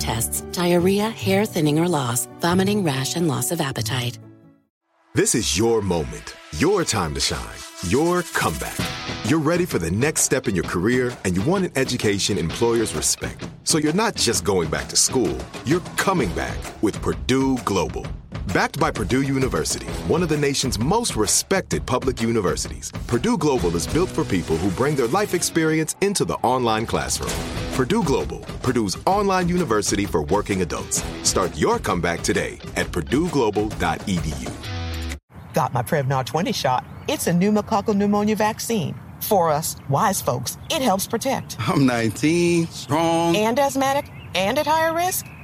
tests, diarrhea, hair thinning or loss, vomiting, rash, and loss of appetite. This is your moment, your time to shine, your comeback. You're ready for the next step in your career and you want an education employers respect. So you're not just going back to school, you're coming back with Purdue Global. Backed by Purdue University, one of the nation's most respected public universities, Purdue Global is built for people who bring their life experience into the online classroom. Purdue Global, Purdue's online university for working adults. Start your comeback today at purdueglobal.edu. Got my Prevnar 20 shot. It's a pneumococcal pneumonia vaccine. For us, wise folks, it helps protect. I'm 19, strong, and asthmatic, and at higher risk.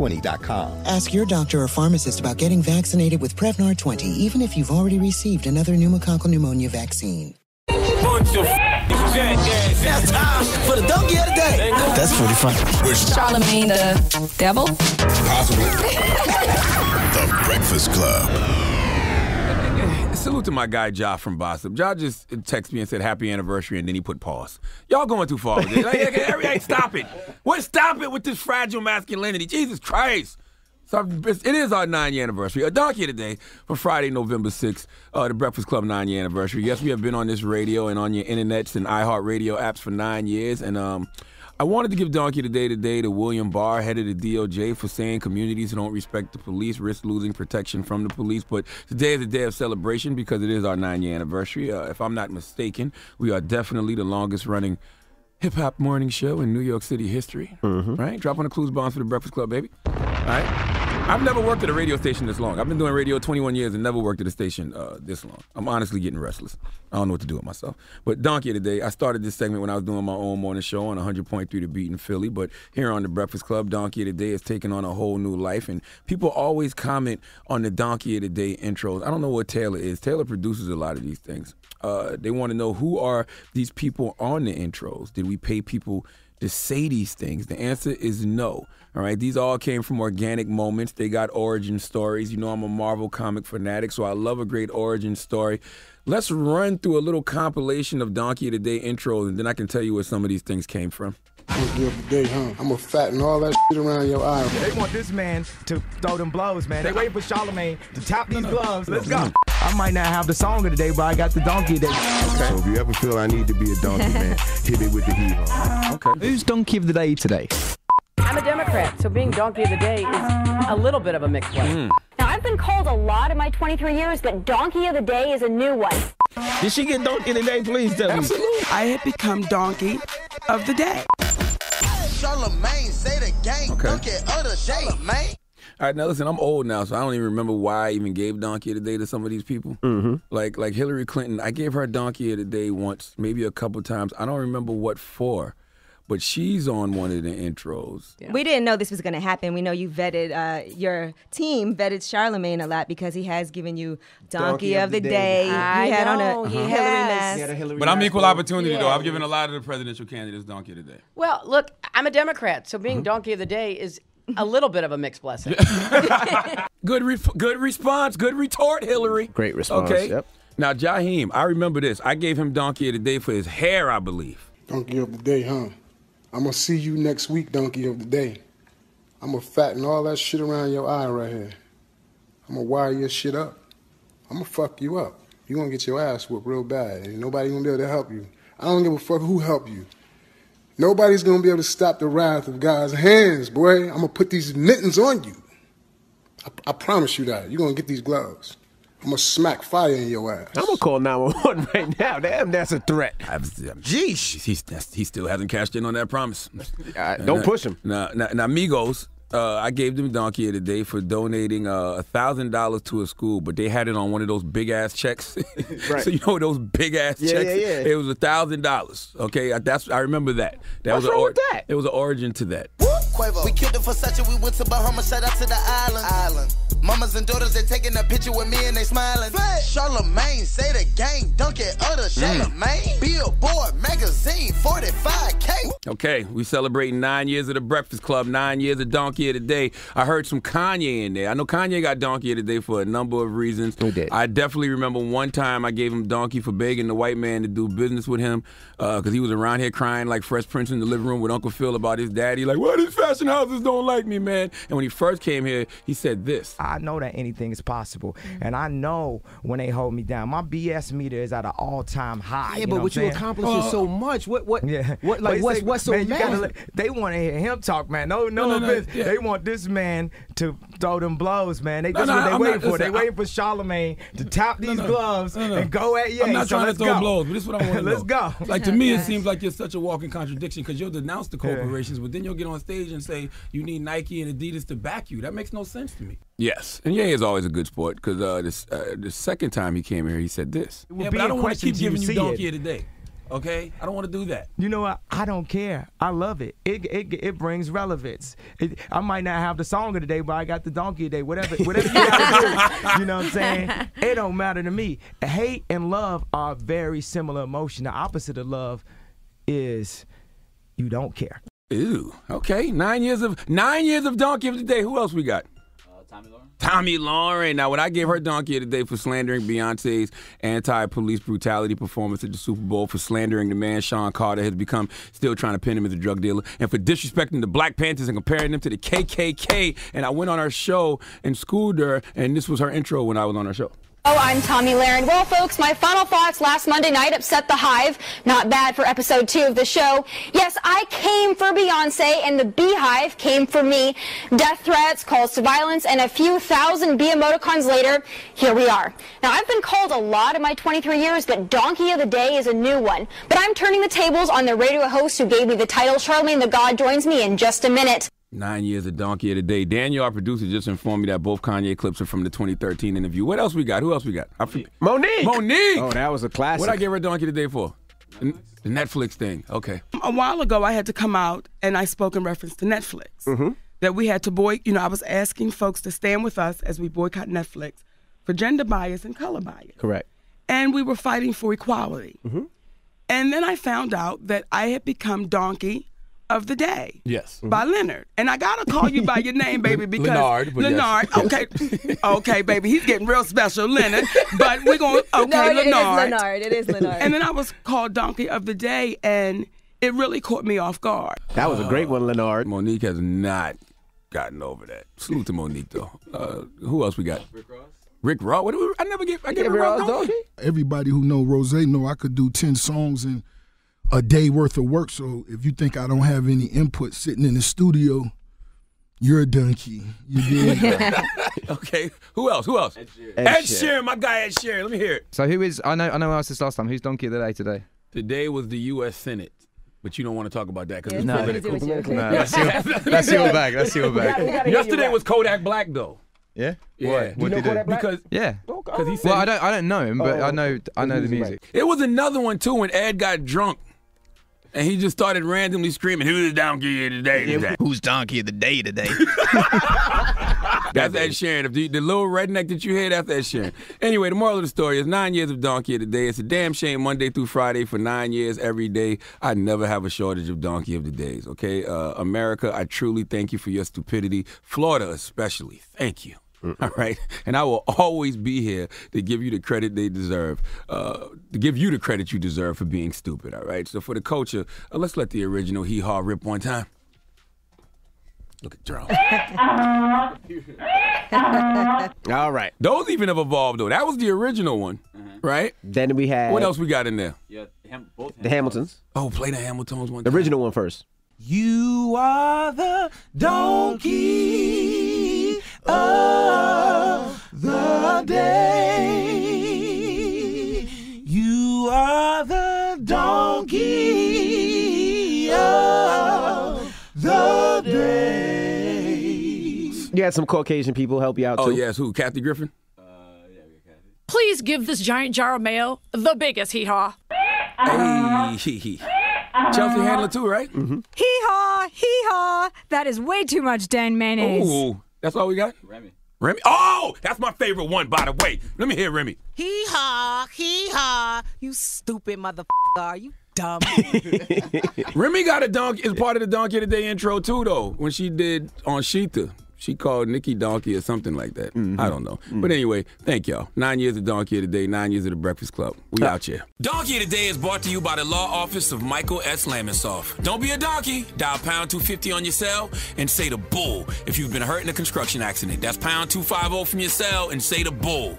Prevnar20.com. Ask your doctor or pharmacist about getting vaccinated with Prevnar 20, even if you've already received another pneumococcal pneumonia vaccine. Bunch of. That's time for the donkey of the day. That's pretty funny. Charlemagne the devil? Possibly. the Breakfast Club. Salute to my guy Ja from Bossip. Ja just texted me and said happy anniversary, and then he put pause. Y'all going too far with this. Like, hey, hey, stop it. What? Stop it with this fragile masculinity. Jesus Christ. So it is our nine year anniversary. A donkey today for Friday, November 6th, uh, the Breakfast Club nine year anniversary. Yes, we have been on this radio and on your internets and iHeartRadio apps for nine years. And um, I wanted to give Donkey today today to William Barr, head of the DOJ, for saying communities who don't respect the police risk losing protection from the police. But today is a day of celebration because it is our nine year anniversary. Uh, if I'm not mistaken, we are definitely the longest running hip hop morning show in New York City history. Mm-hmm. Right? Drop on the clues bombs for the Breakfast Club, baby. All right. I've never worked at a radio station this long. I've been doing radio 21 years and never worked at a station uh, this long. I'm honestly getting restless. I don't know what to do with myself. But Donkey today, I started this segment when I was doing my own morning show on 100.3 The Beat in Philly. But here on the Breakfast Club, Donkey today is taking on a whole new life. And people always comment on the Donkey of the Day intros. I don't know what Taylor is. Taylor produces a lot of these things. Uh, they want to know who are these people on the intros? Did we pay people to say these things? The answer is no. All right, these all came from organic moments. They got origin stories. You know, I'm a Marvel comic fanatic, so I love a great origin story. Let's run through a little compilation of Donkey of the Day intros, and then I can tell you where some of these things came from. Day, huh? I'm gonna fatten all that shit around your eye. They want this man to throw them blows, man. They waiting for Charlemagne to tap these gloves. Let's go. I might not have the song of the day, but I got the donkey of the day. Okay. So if you ever feel I need to be a donkey, man, hit me with the heat. Okay. Who's donkey of the day today? I'm a Democrat, so being donkey of the day is a little bit of a mixed one. Mm. Now, I've been called a lot in my 23 years, but donkey of the day is a new one. Did she get donkey of the day? Please tell me. Absolutely. I have become donkey of the day. Charlemagne, say the game. Okay. Donkey of the day, man. All right, now listen, I'm old now, so I don't even remember why I even gave Donkey of the Day to some of these people. Mm-hmm. Like like Hillary Clinton, I gave her Donkey of the Day once, maybe a couple times. I don't remember what for. But she's on one of the intros. We didn't know this was going to happen. We know you vetted uh, your team vetted Charlemagne a lot because he has given you Donkey, of, the, day. I he had know, on a he Hillary has. mask. But I'm equal opportunity though. I've given a lot of the presidential candidates donkey today. Well, look, I'm a Democrat, so Mm-hmm. being donkey of the day is a little bit of a mixed blessing. Good, re- good response. Good retort, Hillary. Great response, Okay. yep. Now, Jaheim, I remember this. I gave him donkey of the day for his hair, I believe. Donkey of the day, huh? I'm gonna see you next week, donkey of the day. I'm gonna fatten all that shit around your eye right here. I'm gonna wire your shit up. I'm gonna fuck you up. you gonna get your ass whooped real bad. Ain't nobody gonna be able to help you. I don't give a fuck who help you. Nobody's gonna be able to stop the wrath of God's hands, boy. I'm gonna put these mittens on you. I, I promise you that. You're gonna get these gloves. I'm gonna smack fire in your ass. I'm gonna call 911 right now. Damn, that's a threat. Jeez. He, he still hasn't cashed in on that promise. don't push him. Now, now, now Migos, uh, I gave them donkey of the day for donating uh, a thousand dollars to a school, but they had it on one of those big ass checks. Right. so you know those big ass Yeah, checks. yeah, yeah. It was a thousand dollars. Okay, I- that's I remember that. That What's was a wrong with that? It was an origin to that. Quavo. We killed it for such a we went to Bahamas, shout out to the island. Island. Mamas and daughters, they taking a picture with me and they smiling. Charlemagne, say the gang, dunk it, other mm. Charlemagne. Billboard magazine, 45K. Okay, we celebrating nine years of the Breakfast Club, nine years of Donkey of the Day. I heard some Kanye in there. I know Kanye got Donkey of the Day for a number of reasons. He did. I definitely remember one time I gave him Donkey for begging the white man to do business with him uh, because he was around here crying like Fresh Prince in the living room with Uncle Phil about his daddy. Like, well, these fashion houses don't like me, man. And when he first came here, he said this. I know that anything is possible, mm-hmm. and I know when they hold me down. My BS meter is at an all-time high. Yeah, you but know what you accomplishing uh, so much. What what Yeah. what like what's what's so man, you gotta They want to hear him talk, man. No, no, No, no, no, yeah. They want this man to throw them blows, man. They No, that's no, what they I'm waiting not- for. listen, they waiting for Charlemagne to tap these no. gloves No, no. and go at Ye. I'm not so trying to let's throw go. blows, but this is what I want to know. Let's go. Like to me, it seems like you're such a walking contradiction because you'll denounce the corporations, but then you'll get on stage and say you need Nike and Adidas to back you. That makes no sense to me. Yes, and Ye is always a good sport because uh, uh, the second time he came here, he said this. It Yeah, but I a don't want to keep till you giving you see donkey it. Of the day. Okay, I don't want to do that. You know what? I don't care. I love it. It it, it brings relevance. It, I might not have the song of the day, but I got the donkey of the day. Whatever, whatever you gotta do. You know what I'm saying? It don't matter to me. Hate and love are very similar emotion. The opposite of love is you don't care. Ooh. Okay, nine years of nine years of donkey of the day. Who else we got? Tomi Lahren. Now, when I gave her donkey of the day for slandering Beyonce's anti-police brutality performance at the Super Bowl, for slandering the man Sean Carter has become still trying to pin him as a drug dealer, and for disrespecting the Black Panthers and comparing them to the KKK, and I went on her show and schooled her, and this was her intro when I was on her show. Oh, I'm Tomi Lahren. Well, folks, my final thoughts last Monday night upset the hive. Not bad for episode two of the show. Yes, I came for Beyonce, and the beehive came for me. Death threats, calls to violence, and a few thousand bee emoticons later, here we are. Now, I've been called a lot in my 23 years, but Donkey of the Day is a new one. But I'm turning the tables on the radio host who gave me the title. Charlemagne the God joins me in just a minute. Nine years of donkey of the day. Daniel, our producer, just informed me that both Kanye clips are from the 2013 interview. What else we got? Who else we got? I forget. Mo'Nique. Mo'Nique. Oh, that was a classic. What I gave her donkey of the day for? The the Netflix thing. Okay. A while ago, I had to come out and I spoke in reference to Netflix. Mm-hmm. That we had to boy, you know, I was asking folks to stand with us as we boycott Netflix for gender bias and color bias. Correct. And we were fighting for equality. Mm-hmm. And then I found out that I had become donkey of the day. Yes. By Leonard. And I gotta call you by your name, baby, because Leonard. Leonard. Yes. Okay. okay, baby. He's getting real special, Leonard. But we're gonna okay, no, it- it is Leonard. Leonard. It is Leonard. And then I was called Donkey of the Day, and it really caught me off guard. That was a great one, Leonard. Mo'Nique has not gotten over that. Salute to Mo'Nique though. Uh, who else we got? Rick Ross. Rick Ross. What do we, I never get. I get Rick Ross donkey. Everybody who know Rose know I could do ten songs in a day worth of work. So if you think I don't have any input sitting in the studio, you're a donkey. You did. okay. Who else? Who else? Ed Sheeran. Ed Ed Sheeran. Sheeran. My guy Ed Sheeran. Let me hear it. So who is? I know. I know. I asked this last time. Who's donkey of the day today? Today was the U.S. Senate. But you don't want to talk about that because it's No. political. No, that's your- that's your bag, that's your bag. Yesterday was Kodak Black though. Yeah. Yeah. What did he do? Because Yeah. because he said Well, I don't. I don't know him, but Oh, I know. I know the music. It was another one too when Ed got drunk. And he just started randomly screaming, "Who's the donkey of the day today?" Who's donkey of the day today? That's Sheeran. If the, the little redneck that you hear, that's that Sheeran. Anyway, the moral of the story is nine years of Donkey of the Day. It's a damn shame Monday through Friday for nine years every day. I never have a shortage of Donkey of the Days, okay? Uh, America, I truly thank you for your stupidity. Florida, especially, thank you. All right, and I will always be here to give you the credit they deserve, uh, to give you the credit you deserve for being stupid. All right, so for the culture, uh, let's let the original hee haw rip one time. Look at Jerome. All right. Those even have evolved though. That was the original one, right? Then we had What else we got in there? Yeah, both the Hamiltons. Oh, play the Hamiltons one. The original one first. You are the donkey of the day. You are the donkey of the day. You had some Caucasian people help you out Oh too. yes, who? Kathy Griffin. Uh, yeah, Kathy. Please give this giant jar of mayo the biggest hee haw. Hey, hee hee. Chelsea Handler too, right? Mm-hmm. Hee haw, hee haw. That is way too much Dan mayonnaise. Ooh, that's all we got. Remy. Remy. Oh, that's my favorite one, by the way. Let me hear Remy. Hee haw, hee haw. You stupid motherfucker. Are you dumb? Remy got a donkey is part of the Donkey of the Day intro too, though. When she did on Shether, she called Nikki Donkey or something like that. Mm-hmm. I don't know. Mm-hmm. But anyway, thank y'all. Nine years of Donkey of the Day, nine years of the Breakfast Club. We uh, out here. Donkey of the Day is brought to you by the law office of Michael S. Lamonsoff. Don't be a donkey. Dial pound 250 on your cell and say the bull if you've been hurt in a construction accident. That's pound 250 from your cell and say the bull.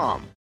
Cars.com.